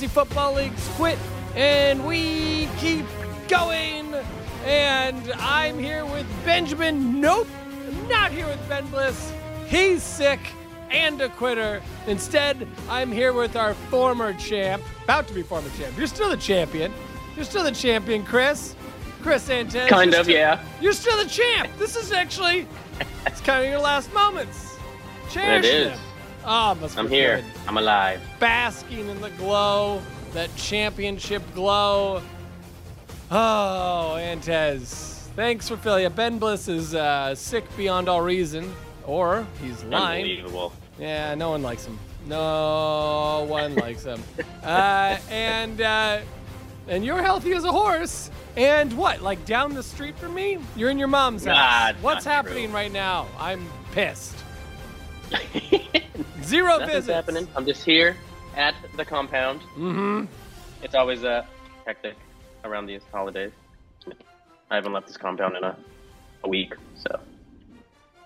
fancy football leagues quit, and we keep going. And I'm here with Benjamin. Nope, I'm not here with Ben Bliss. He's sick and a quitter. Instead, I'm here with our former champ, about to be former champ. You're still the champion. You're still the champion, Chris. Chris Antez. Kind of, still- yeah. You're still the champ. This is actually, it's kind of your last moments. Cherish It is. them. Oh, I'm here. good. I'm alive. Basking in the glow, that championship glow. Oh, Antez. Thanks for filling up. Ben Bliss is uh, sick beyond all reason, or he's lying. Unbelievable. Yeah, no one likes him. No one likes him. Uh, and uh, and you're healthy as a horse. And what? Like down the street from me? You're in your mom's Nah, house. What's happening true. right now? I'm pissed. Zero Nothing's visits. happening. I'm just here at the compound. Mm-hmm. It's always uh, hectic around these holidays. I haven't left this compound in a, a week, so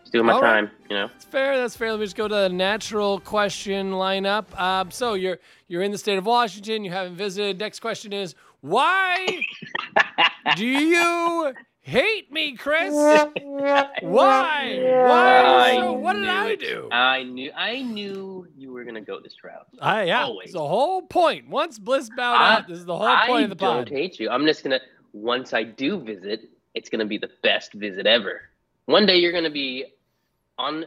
just doing my All right. time, you know. That's fair. That's fair. Let me just go to the natural question lineup. Um, so you're you're in the state of Washington. You haven't visited. Next question is why do you hate me, Chris? Why? Why? I So what did I do? I knew. I knew you were gonna go this route. I yeah. always. It's the whole point. Once Bliss bowed I- out, this is the whole I point of the pod. I don't hate you. I'm just gonna. Once I do visit, it's gonna be the best visit ever. One day you're gonna be on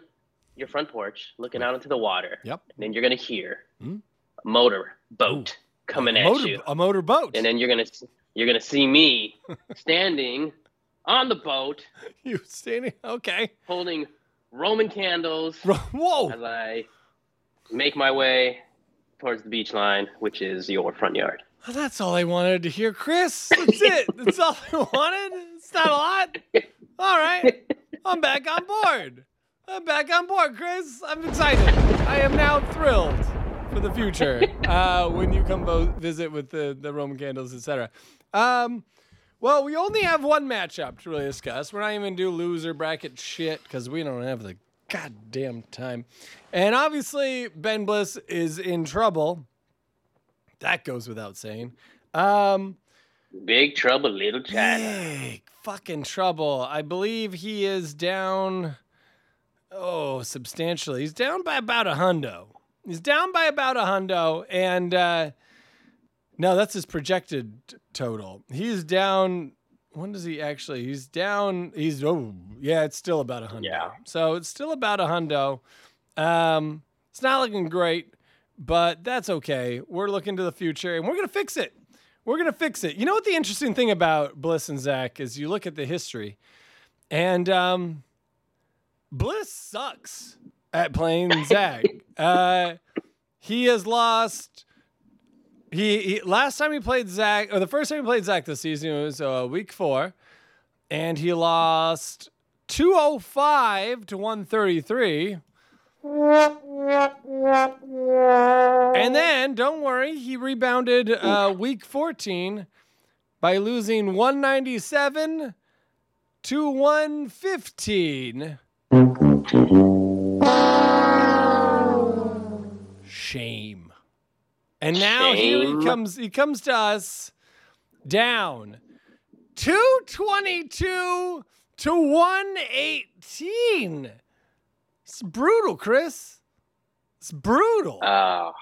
your front porch, looking out into the water, Yep. and then you're gonna hear Hmm? a motor boat coming a at motor, you, A motor boat. and then you're gonna you're gonna see me standing on the boat, you standing? Okay. holding Roman candles Whoa. as I make my way towards the beach line, which is your front yard. Well, that's all I wanted to hear, Chris. That's it. That's all I wanted. It's not a lot. All right. I'm back on board. I'm back on board, Chris. I'm excited. I am now thrilled for the future uh, when you come vo- visit with the, the Roman candles, etc. Um, well, we only have one matchup to really discuss. We're not even do loser bracket shit because we don't have the goddamn time. And obviously, Ben Bliss is in trouble. That goes without saying. Um, Big trouble, little China. big fucking trouble. I believe he is down. Oh, substantially. He's down by about a hundo. He's down by about a hundo, and uh, no, that's his projected total. He's down. When does he actually? He's down. He's oh yeah, it's still about a hundo. Yeah. So it's still about a hundo. Um, it's not looking great, but that's okay. We're looking to the future, and we're gonna fix it. We're gonna fix it. You know what the interesting thing about Bliss and Zach is you look at the history, and um, Bliss sucks at playing Zach. uh, he has lost. He, he last time he played Zach, or the first time he played Zach this season was uh, week four, and he lost two hundred five to one thirty three. And then, don't worry, he rebounded uh, week 14 by losing 197 to 115. And now here he comes he comes to us down 222 to 118. It's brutal, Chris. It's brutal. Oh,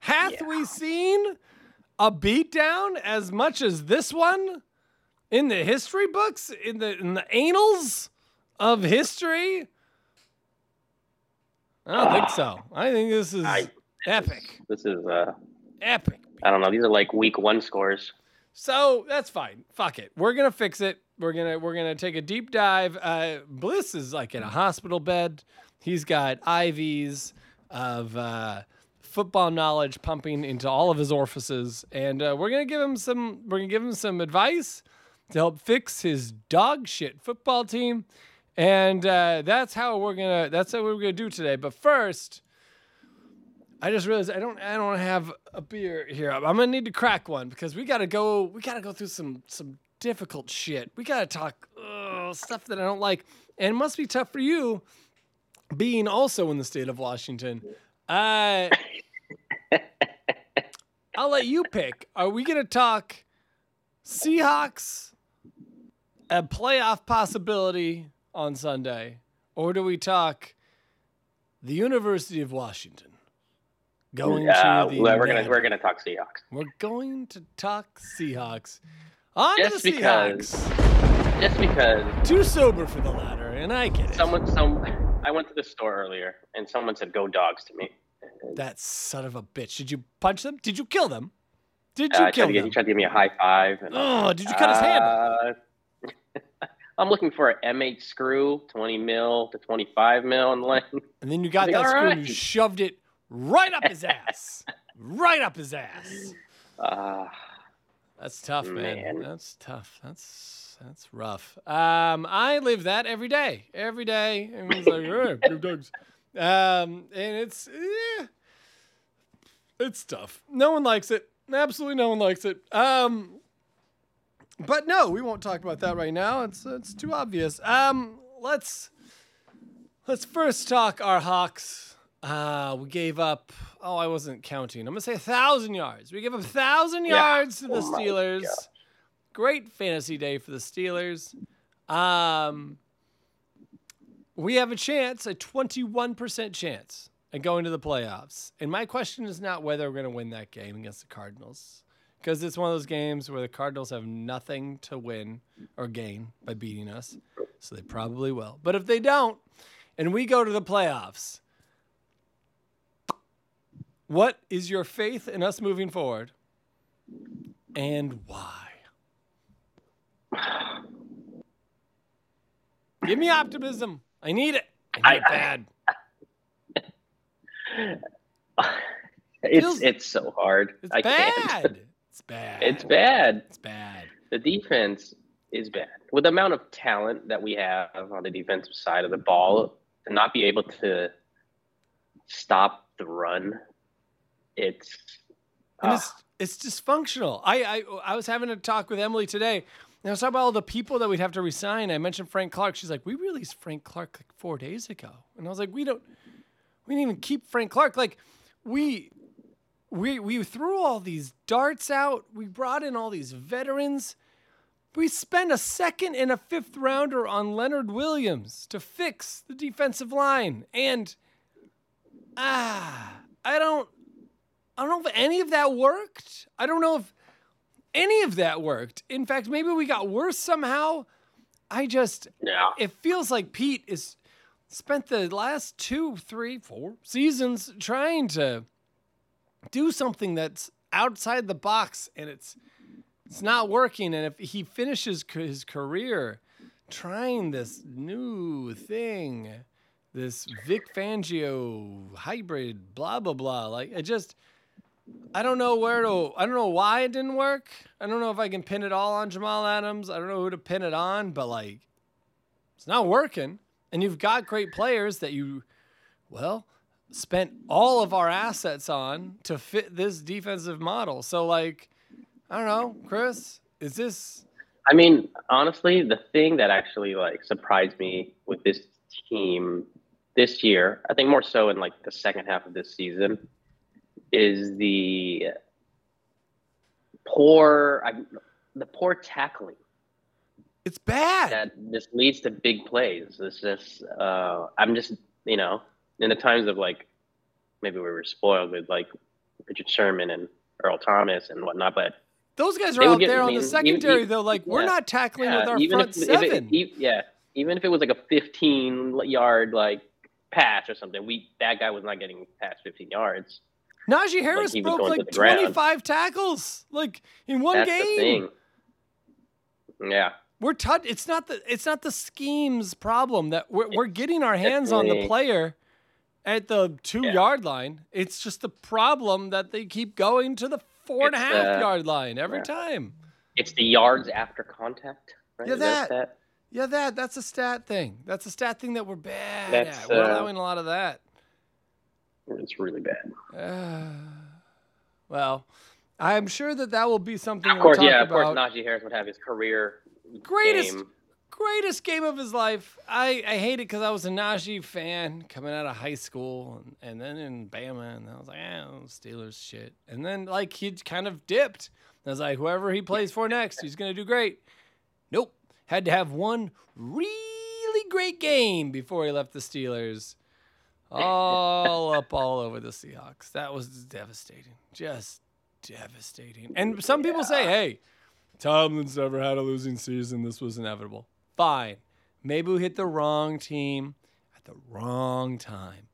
Hath Yeah. we seen a beatdown as much as this one in the history books, in the in the annals of history? I don't think ah. so. I think this is I- epic. this is uh, Epic. I don't know. These are like week one scores. So that's fine. Fuck it. We're gonna fix it. We're gonna we're gonna take a deep dive. Uh, Bliss is like in a hospital bed. He's got IVs of uh, football knowledge pumping into all of his orifices, and uh, we're gonna give him some. We're gonna give him some advice to help fix his dog shit football team, and uh, that's how we're gonna. That's what we're gonna do today. But first. I just realized I don't I don't have a beer here. I'm gonna need to crack one because we gotta go we gotta go through some some difficult shit. We gotta talk ugh, stuff that I don't like. And it must be tough for you being also in the state of Washington, uh, I'll let you pick. Are we to talk Seahawks, a playoff possibility on Sunday, or do we talk the University of Washington going Uh, to the? we're gonna we're gonna talk Seahawks. We're going to talk Seahawks. On to Just the because- Seahawks. Just because Too sober for the latter, and I get it. someone some I went to the store earlier and someone said "Go dogs" to me. That son of a bitch. Did you punch them? Did you kill them? Did Uh, you tried kill get, them? he tried to give me a high five. And, Oh, did you cut his hand? Uh, I'm looking for an M8 screw, 20 mil to 25 mil in length. And then you got Like, that screw and you shoved it right up his ass. right up his ass. Uh, That's tough, man. Man. That's tough. That's that's rough. Um, I live that every day. Every day. Everyone's like, hey, go dogs. Um, and it's eh, it's tough. No one likes it. Absolutely no one likes it. Um, but no, we won't talk about that right now. It's it's too obvious. Um, let's let's first talk our Hawks. Uh, we gave up. Oh, I wasn't counting. I'm gonna say a thousand yards. We gave up a thousand Yeah. yards to the Oh Steelers. Great fantasy day for the Steelers. Um, we have a chance, a 21% chance at going to the playoffs. And my question is not whether we're going to win that game against the Cardinals, because it's one of those games where the Cardinals have nothing to win or gain by beating us. So they probably will. But if they don't, and we go to the playoffs, what is your faith in us moving forward? And why? Give me optimism. I need it. I need it I- bad. it's Feels- it's so hard. It's I bad. can't. It's bad. It's bad. It's bad. The defense is bad. With the amount of talent that we have on the defensive side of the ball, to not be able to stop the run, it's And ah, it's it's dysfunctional. I, I I was having a talk with Emily today, and I was talking about all the people that we'd have to resign. I mentioned Frank Clark. She's like, "We released Frank Clark like four days ago," and I was like, "We don't, we didn't even keep Frank Clark. Like, we." We, we threw all these darts out. We brought in all these veterans. We spent a second and a fifth rounder on Leonard Williams to fix the defensive line. And ah, I don't I don't know if any of that worked. I don't know if any of that worked. In fact, maybe we got worse somehow. I just yeah. it feels like Pete is spent the last two, three, four seasons trying to do something that's outside the box and it's it's not working and if he finishes his career trying this new thing this Vic Fangio hybrid blah blah blah like it just I don't know where to I don't know why it didn't work. I don't know if I can pin it all on Jamal Adams. I don't know who to pin it on, but like it's not working. And you've got great players that you well spent all of our assets on to fit this defensive model. So like I don't know, Chris, is this I mean, honestly, the thing that actually like surprised me with this team this year, I think more so in like the second half of this season, is the poor, I, the poor tackling it's bad. that just leads to big plays. It's just, uh, I'm just, you know, in the times of like, maybe we were spoiled with like Richard Sherman and Earl Thomas and whatnot, but Those guys are out get- there I on the secondary even- though. Like we're not tackling Yeah, with our even front if, if seven. it, e- yeah, even if it was like a 15 yard like pass or something, we that guy was not getting past 15 yards. Najee Harris was broke like the ground. 25 tackles like in one That's game. the. Yeah, We're touch. It's not the it's not the schemes problem that we're we're getting our hands on the player at the two Yeah. yard line. It's just the problem that they keep going to the four and a It's, half uh, yard line every yeah. time. it's the yards after contact. Right? Yeah, Is that- Yeah, that that's a stat thing. That's a stat thing that we're bad That's, at. We're uh, allowing a lot of that. It's really bad. Uh, well, I'm sure that that will be something Of we'll course, talk yeah, of course. Najee Harris would have his career Greatest game. greatest game of his life. I, I hate it because I was a Najee fan coming out of high school and, and then in Bama, and I was like, eh, Steelers shit. And then like he kind of dipped. I was like, whoever he plays for next, he's gonna do great. Nope. Had to have one really great game before he left the Steelers. All up all over the Seahawks. That was devastating. Just devastating. And some people say, hey, Tomlin's never had a losing season. This was inevitable. Fine. Maybe we hit the wrong team at the wrong time.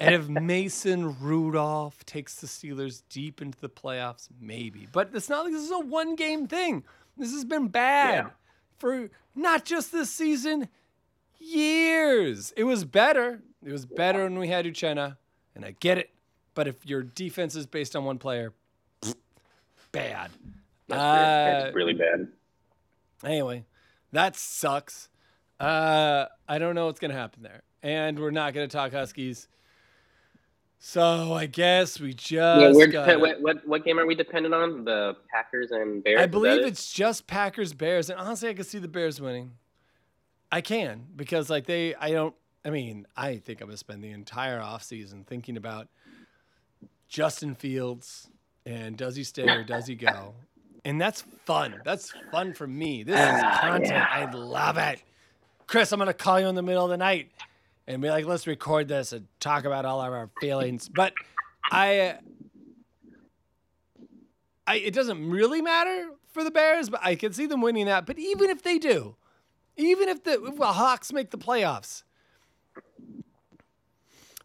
and if Mason Rudolph takes the Steelers deep into the playoffs, maybe. But it's not like this is a one game thing. This has been bad Yeah. for not just this season, years. It was better. It was better when we had Uchenna, and I get it. But if your defense is based on one player, bad. That's, Uh, that's really bad. Anyway, that sucks. Uh, I don't know what's gonna happen there, and we're not gonna talk Huskies. So I guess we just. Yeah, we're gotta- depen- what, what what game are we dependent on? The Packers and Bears. I is that believe it? it's just Packers Bears, and honestly, I can see the Bears winning. I can because like they, I don't. I mean, I think I'm gonna spend the entire offseason thinking about Justin Fields and does he stay or does he go, and that's fun. That's fun for me. This is Ah, content. yeah. I love it. Chris, I'm gonna call you in the middle of the night and be like, let's record this and talk about all of our feelings. But I I, it doesn't really matter for the Bears, but I can see them winning that. But even if they do, even if the, if the Hawks make the playoffs,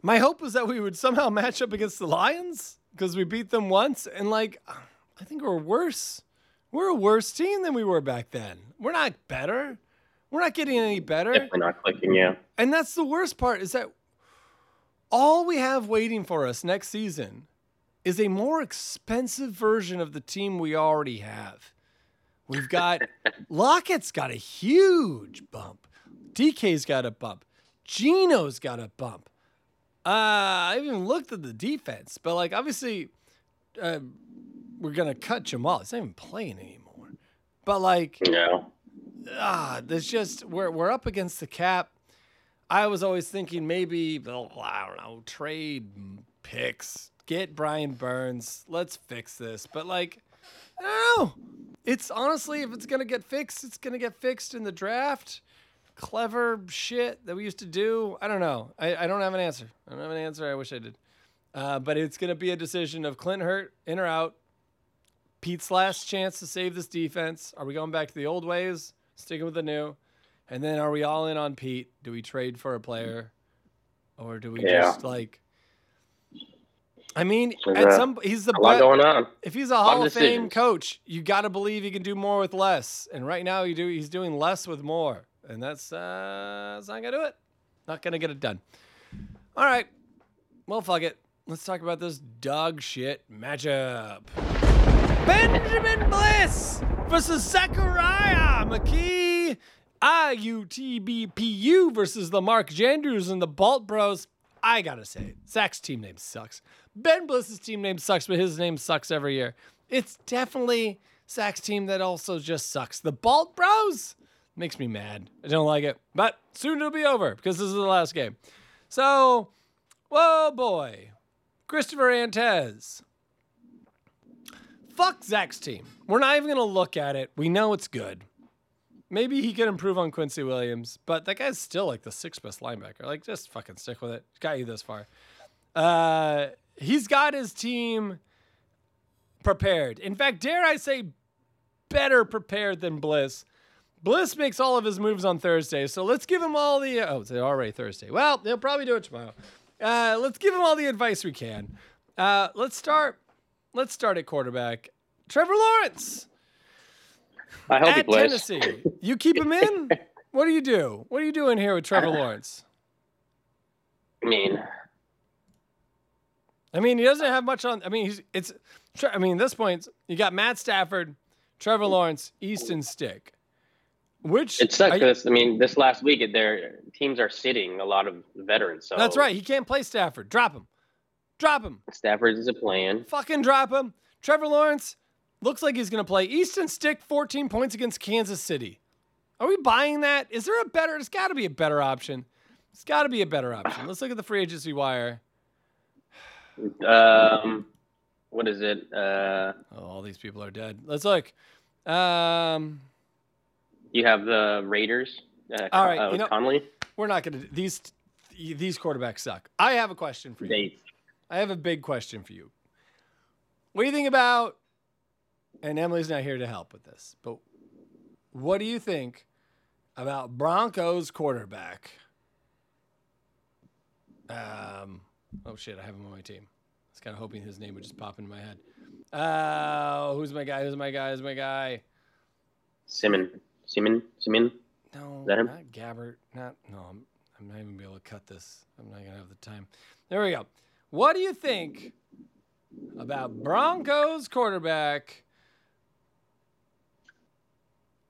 my hope was that we would somehow match up against the Lions because we beat them once. And like, I think we're worse. We're a worse team than we were back then. We're not better. We're not getting any better. definitely not clicking. Yeah, And that's the worst part is that all we have waiting for us next season is a more expensive version of the team we already have. We've got Lockett's got a huge bump. DK's got a bump. Gino's got a bump. Uh, I even looked at the defense, but like obviously, uh, we're gonna cut Jamal. He's not even playing anymore. But like, no. ah, there's just we're we're up against the cap. I was always thinking maybe I don't know, trade picks, get Brian Burns, let's fix this. But like, I don't know. It's honestly, if it's gonna get fixed, it's gonna get fixed in the draft. Clever shit that we used to do. I don't know. I, I don't have an answer. I don't have an answer. I wish I did. Uh, but it's gonna be a decision of Clint Hurtt in or out. Pete's last chance to save this defense. Are we going back to the old ways, sticking with the new? And then are we all in on Pete? Do we trade for a player? Or do we Yeah. just like I mean, There's at some he's the A lot be- going on. if he's a Hall of Fame coach, you got to believe he can do more with less. And right now, he do he's doing less with more, and that's uh, that's not gonna do it. Not gonna get it done. All right, well, fuck it. Let's talk about this dog shit matchup. Benjamin Bliss versus Zachariah McKee. IUTBPU versus the Mark Jandrews and the Balt Bros. I gotta say, Zach's team name sucks. Ben Bliss's team name sucks, but his name sucks every year. It's definitely Zach's team that also just sucks. The Balt Bros makes me mad. I don't like it, but soon it'll be over because this is the last game. So, whoa boy, Christopher Antez. Fuck Zach's team. We're not even gonna look at it. We know it's good. Maybe he can improve on Quincy Williams, but that guy's still like the sixth best linebacker. Like, just fucking stick with it. Got you this far. Uh, he's got his team prepared. In fact, dare I say, better prepared than Bliss. Bliss makes all of his moves on Thursday, so let's give him all the. Oh, it's already Thursday. Well, they'll probably do it tomorrow. Uh, let's give him all the advice we can. Uh, let's start. Let's start at quarterback. Trevor Lawrence I hope he at plays. Tennessee. You keep him in. What do you do? What are you doing here with Trevor Lawrence? I mean, I mean, he doesn't have much on. I mean, he's it's. I mean, at this point, you got Matt Stafford, Trevor Lawrence, Easton Stick. Which it sucks because I mean, this last week their teams are sitting a lot of veterans. So that's right. He can't play Stafford. Drop him. Drop him. Stafford is a plan. Fucking drop him. Trevor Lawrence looks like he's going to play. Easton Stick 14 points against Kansas City. Are we buying that? Is there a better? It's got to be a better option. It's got to be a better option. Let's look at the free agency wire. Um, what is it? Uh, Oh, all these people are dead. Let's look. Um, you have the Raiders. Uh, All right, uh, you know- Conley. we're not gonna these these quarterbacks suck. I have a question for you. They I have a big question for you. What do you think about? And Emily's not here to help with this, but what do you think about Broncos quarterback? Um. Oh shit! I have him on my team. I was kind of hoping his name would just pop into my head. Uh, who's my guy? Who's my guy? Who's my guy? Simon. Simon. Simon. No, that him? not Gabbert. Not no. I'm, I'm not even be able to cut this. I'm not gonna have the time. There we go. What do you think about Broncos quarterback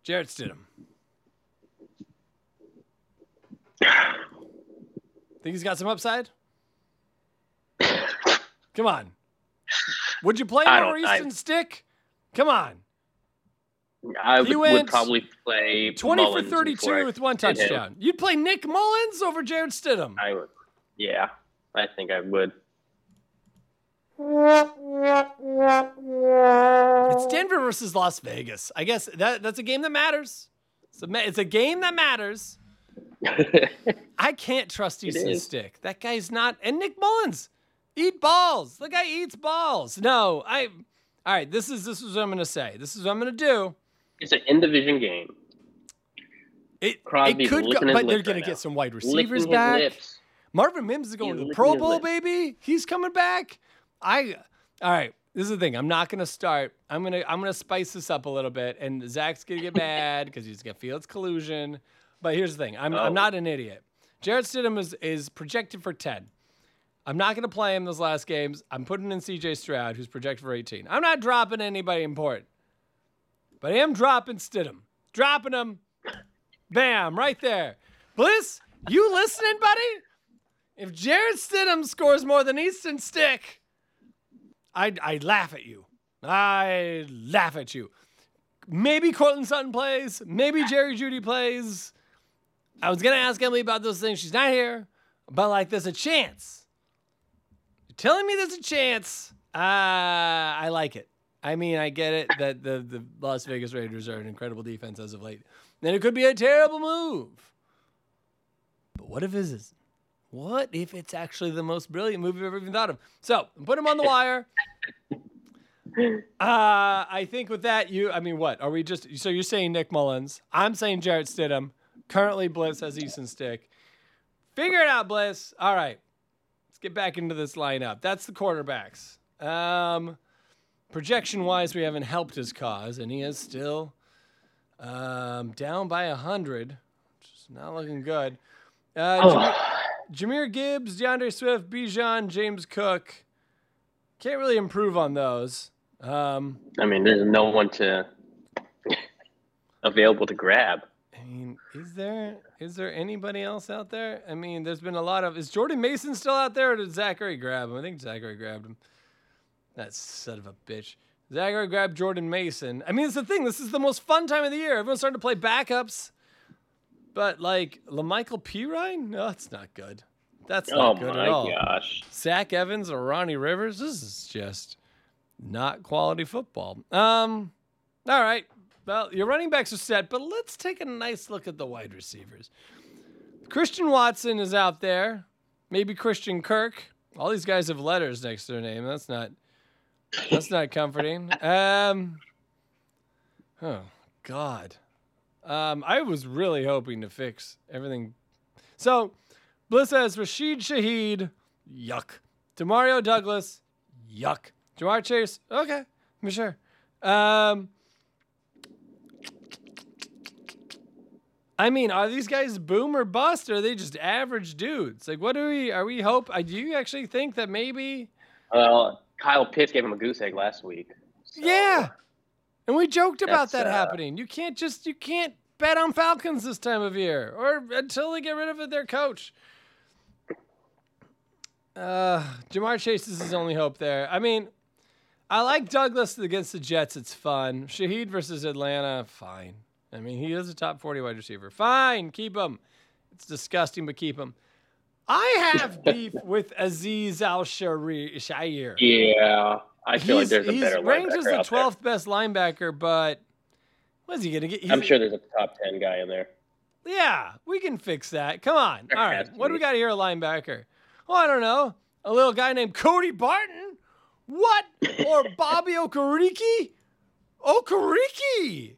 Jarrett Stidham? Think he's got some upside? Come on. Would you play him over I- Easton Stick? Come on. I You would, would probably play 20 Mullens for 32 with one touchdown. You'd play Nick Mullens over Jarrett Stidham. I would. Yeah, I think I would. It's Denver versus Las Vegas. I guess that that's a game that matters. It's a, it's a game that matters. I can't trust Easton is. Stick. That guy's not. And Nick Mullens, eat balls. The guy eats balls. No, I. All right, this is this is what I'm gonna say. This is what I'm gonna do. It's an in division game. It, it could go, but they're lips gonna get some wide receivers back. Marvin Mims is going He's to the Pro Bowl, baby. He's coming back. I all right. This is the thing. I'm not gonna start. I'm gonna I'm gonna spice this up a little bit, and Zach's gonna get mad because he's gonna feel it's collusion. But here's the thing. I'm Oh. I'm not an idiot. Jarrett Stidham is is projected for 10. I'm not gonna play him those last games. I'm putting in CJ Stroud, who's projected for 18. I'm not dropping anybody important, but I am dropping Stidham. Dropping him. Bam! Right there. Bliss, you listening, buddy? If Jarrett Stidham scores more than Easton Stick, I I laugh at you. I laugh at you. Maybe Courtland Sutton plays. Maybe Jerry Jeudy plays. I was gonna ask Emily about those things. She's not here, but like, there's a chance. You're telling me there's a chance. Uh, I like it. I mean, I get it that the the Las Vegas Raiders are an incredible defense as of late. Then it could be a terrible move. But what if it is? What if it's actually the most brilliant move you've ever even thought of? So put him on the wire. Uh, I think with that, you, I mean, what are we just? So you're saying Nick Mullens? I'm saying Jarrett Stidham. Currently, Bliss has Easton Stick. Figure it out, Bliss. All right, let's get back into this lineup. That's the quarterbacks. Um, projection wise, we haven't helped his cause, and he is still um, down by a hundred, which is not looking good. Uh, Jahmyr, Jahmyr Gibbs, D'Andre Swift, Bijan, James Cook. Can't really improve on those. Um, I mean, there's no one to available to grab. I mean, is there is there anybody else out there? I mean, there's been a lot of. Is Jordan Mason still out there, or did Zachary grab him? I think Zachary grabbed him. That son of a bitch. Zachary grabbed Jordan Mason. I mean, it's the thing. This is the most fun time of the year. Everyone's starting to play backups. But like La'Mical Perine, no, that's not good. That's not Oh good at all. Oh my gosh. Zach Evans or Ronnie Rivers. This is just not quality football. Um, all right. Well, your running backs are set, but let's take a nice look at the wide receivers. Christian Watson is out there. Maybe Christian Kirk. All these guys have letters next to their name. That's not that's not comforting. Um Oh God. Um, I was really hoping to fix everything. So Bliss has Rashid Shaheed, yuck. Demario Douglas, yuck. Ja'Marr Chase, okay, I'm sure. Um, I mean, are these guys boom or bust, or are they just average dudes? Like, what do we? Are we hope? uh, Do you actually think that maybe? Well, Kyle Pitts gave him a goose egg last week. so- Yeah, and we joked about That's, that uh, happening. You can't just you can't bet on Falcons this time of year, or until they get rid of their coach. Uh, Ja'Marr Chase is his only hope there. I mean, I like Douglas against the Jets. It's fun. Shaheed versus Atlanta, fine. I mean, he is a top 40 wide receiver. Fine, keep him. It's disgusting, but keep him. I have beef with Aziz Al Shaair. Yeah, I feel like there's a better. he's ranked as the linebacker out there. 12th best linebacker, but what's he going to get? He's- I'm sure there's a top ten guy in there. Yeah, we can fix that. Come on. There All right. What do we got here, a linebacker? Well, I don't know. A little guy named Cody Barton? What? Or Bobby Okariki? Okariki.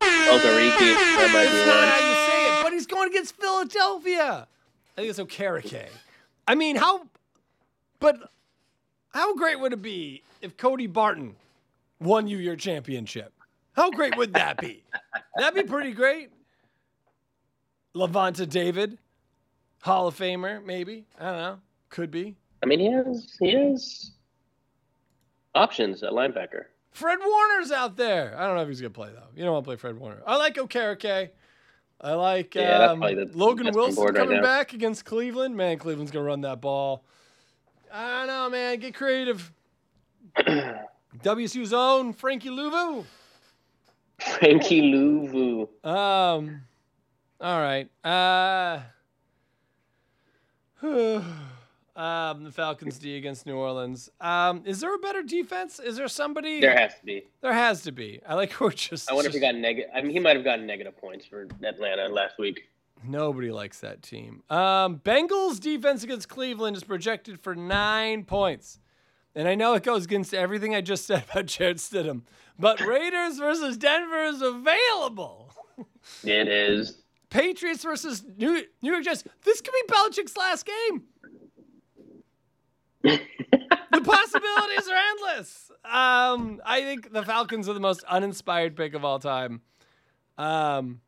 Okariki, that might be one. how you say it, but he's going against Philadelphia. I think it's Okereke. I mean, how, but how great would it be if Cody Barton won you your championship? How great would that be? That'd be pretty great. Lavonte David, Hall of Famer, maybe. I don't know. Could be. I mean, he has he has options at linebacker. Fred Warner's out there. I don't know if he's gonna play though. You don't want to play Fred Warner. I like Okereke. I like Yeah, um, the Logan Wilson board right coming back against Cleveland. Man, Cleveland's gonna run that ball. I don't know, man. Get creative. WSU's own Frankie Luvu. Frankie Luvu. Um, all right. Uh, um, the Falcons D against New Orleans. Um, is there a better defense? Is there somebody? There has to be. There has to be. I like we're just. I wonder if he got negative. I mean, he might have gotten negative points for Atlanta last week. Nobody likes that team. Um, Bengals defense against Cleveland is projected for nine points. And I know it goes against everything I just said about Jarrett Stidham, but Raiders versus Denver is available. It is. Patriots versus New, New York Jets. This could be Belichick's last game. The possibilities are endless. Um, I think the Falcons are the most uninspired pick of all time. Um,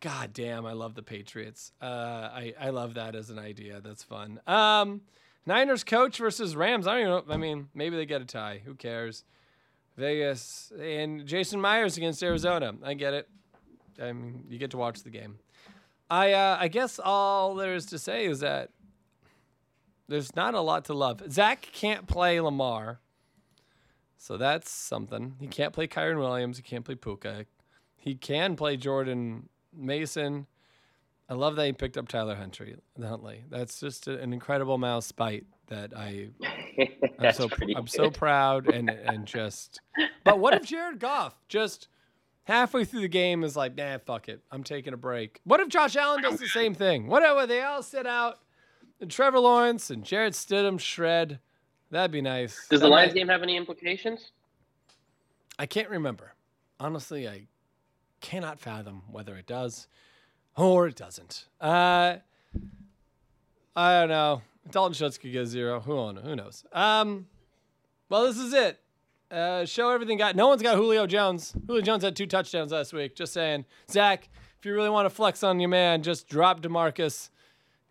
God damn, I love the Patriots. Uh, I I love that as an idea. That's fun. Um, Niners coach versus Rams. I don't even know. I mean, maybe they get a tie. Who cares? Vegas and Jason Myers against Arizona. I get it. I mean, you get to watch the game. I uh, I guess all there is to say is that there's not a lot to love. Zach can't play Lamar, so that's something. He can't play Kyren Williams. He can't play Puka. He can play Jordan Mason. I love that he picked up Tyler Huntley. Huntley. That's just an incredible mouse bite that I I'm so I'm so proud and and just. But what if Jared Goff just halfway through the game is like, nah, fuck it, I'm taking a break. What if Josh Allen does the same thing? What if they all sit out and Trevor Lawrence and Jarrett Stidham shred? That'd be nice. Does the Lions might- game have any implications? I can't remember. Honestly, I cannot fathom whether it does or it doesn't. Uh, I don't know. Dalton Schultz could get zero. Who on? Who knows? Um, well, this is it. Uh, show everything got. No one's got Julio Jones. Julio Jones had two touchdowns last week. Just saying, Zach. If you really want to flex on your man, just drop Demarcus,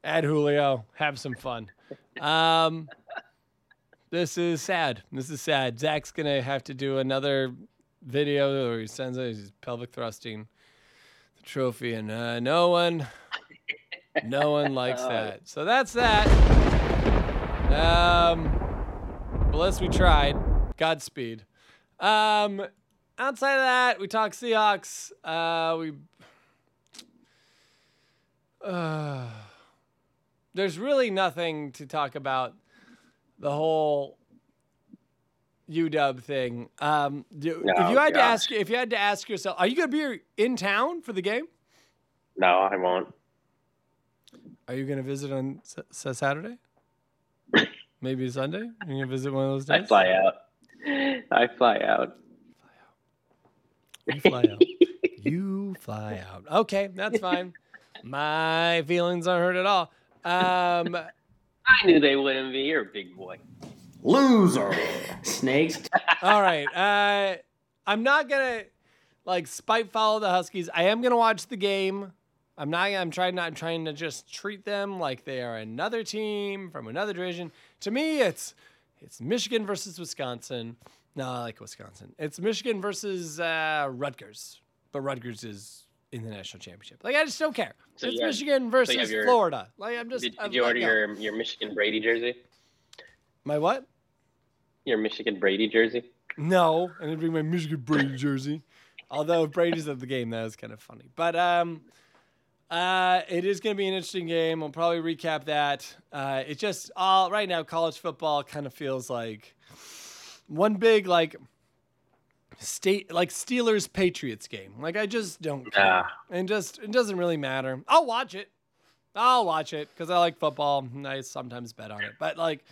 add Julio, have some fun. Um, this is sad. This is sad. Zach's gonna have to do another video where he sends out his pelvic thrusting the trophy, and uh, no one, no one likes that. So that's that. Um, bless we tried. Godspeed. Um, outside of that, we talk Seahawks. Uh, we. Uh, there's really nothing to talk about the whole UW thing. Um, do, if Oh, you had to ask, if you had to ask yourself, are you gonna be in town for the game? No, I won't. Are you gonna visit on S- Saturday? Maybe Sunday? Are you gonna visit one of those days? I fly out. I fly out. You fly out. you fly out. Okay, that's fine. My feelings aren't hurt at all. Um, I knew they wouldn't be. You're a big boy. Loser. Snakes. all right. Uh, I'm not gonna like spite follow the Huskies. I am gonna watch the game. I'm not. I'm trying. Not I'm trying to just treat them like they are another team from another division. To me, it's it's Michigan versus Wisconsin. No, I like Wisconsin. It's Michigan versus uh, Rutgers, but Rutgers is in the national championship. Like I just don't care. So it's Michigan versus have your- Florida. Like I'm just. Did, did you order go. your your Michigan Brady jersey? my what? Your Michigan Brady jersey? No, I didn't bring my Michigan Brady jersey. Although Brady's at the game, that was kind of funny. But um, uh, it is going to be an interesting game. We'll probably recap that. Uh, it's just all right now. College football kind of feels like one big like state like Steelers Patriots game. Like I just don't care. And just it doesn't really matter. I'll watch it. I'll watch it because I like football. and I sometimes bet on it. But like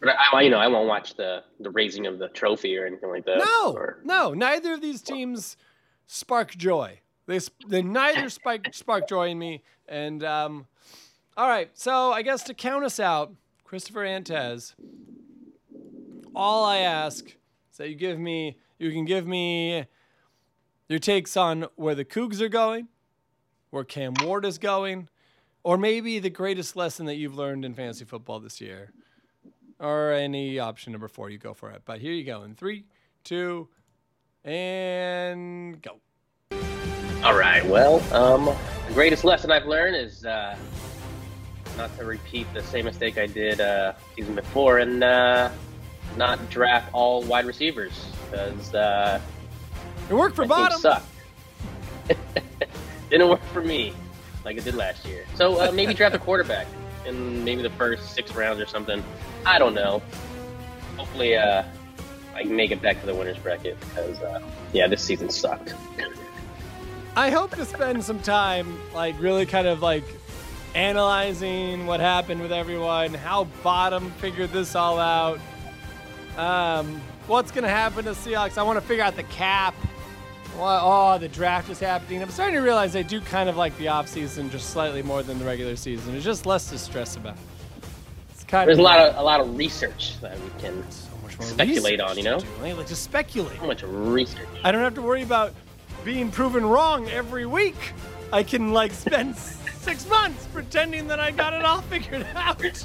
But I, you know, I won't watch the the raising of the trophy or anything like that. no, Or, no, neither of these teams spark joy. They they neither spark spark joy in me. And um, all right, so I guess to count us out, Christopher Antez. All I ask is that you give me you can give me your takes on where the Cougs are going, where Cam Ward is going, or maybe the greatest lesson that you've learned in fantasy football this year, or any option number four. You go for it. But here you go in three, two, and go. All right. Well, um, the greatest lesson I've learned is uh, not to repeat the same mistake I did uh, season before and uh, not draft all wide receivers because uh, It worked for bottom. sucked. Didn't work for me like it did last year. So uh, maybe draft a quarterback in maybe the first six rounds or something. I don't know. Hopefully, uh, I can make it back to the winners bracket because uh, yeah, this season sucked. I hope to spend some time, like, really kind of like analyzing what happened with everyone, how bottom figured this all out, um, what's going to happen to Seahawks. I want to figure out the cap. Oh, the draft is happening. I'm starting to realize I do kind of like the offseason just slightly more than the regular season. It's just less to stress about. It's kind There's of a lot of a lot of research that we can so speculate on, you to know? do. Like, just speculate. so much research. I don't have to worry about being proven wrong every week. I can like spend six months pretending that I got it all figured out.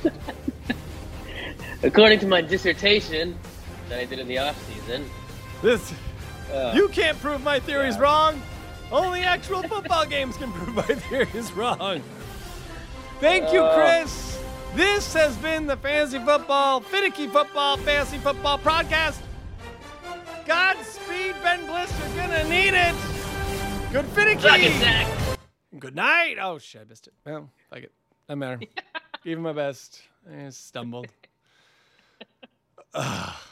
According to my dissertation that I did in the off season, This uh, you can't prove my theories Yeah. wrong. Only actual football games can prove my theories wrong. Thank you, Uh. Chris. This has been the Fantasy Football, Phinnecky Football, Fantasy Football Podcast. Godspeed, Ben Bliss. You're gonna need it. Good finicky. suck it, Zach. Good night. Oh shit, I missed it. Well, fuck it. Doesn't matter. Gave him my best. I stumbled. Ugh.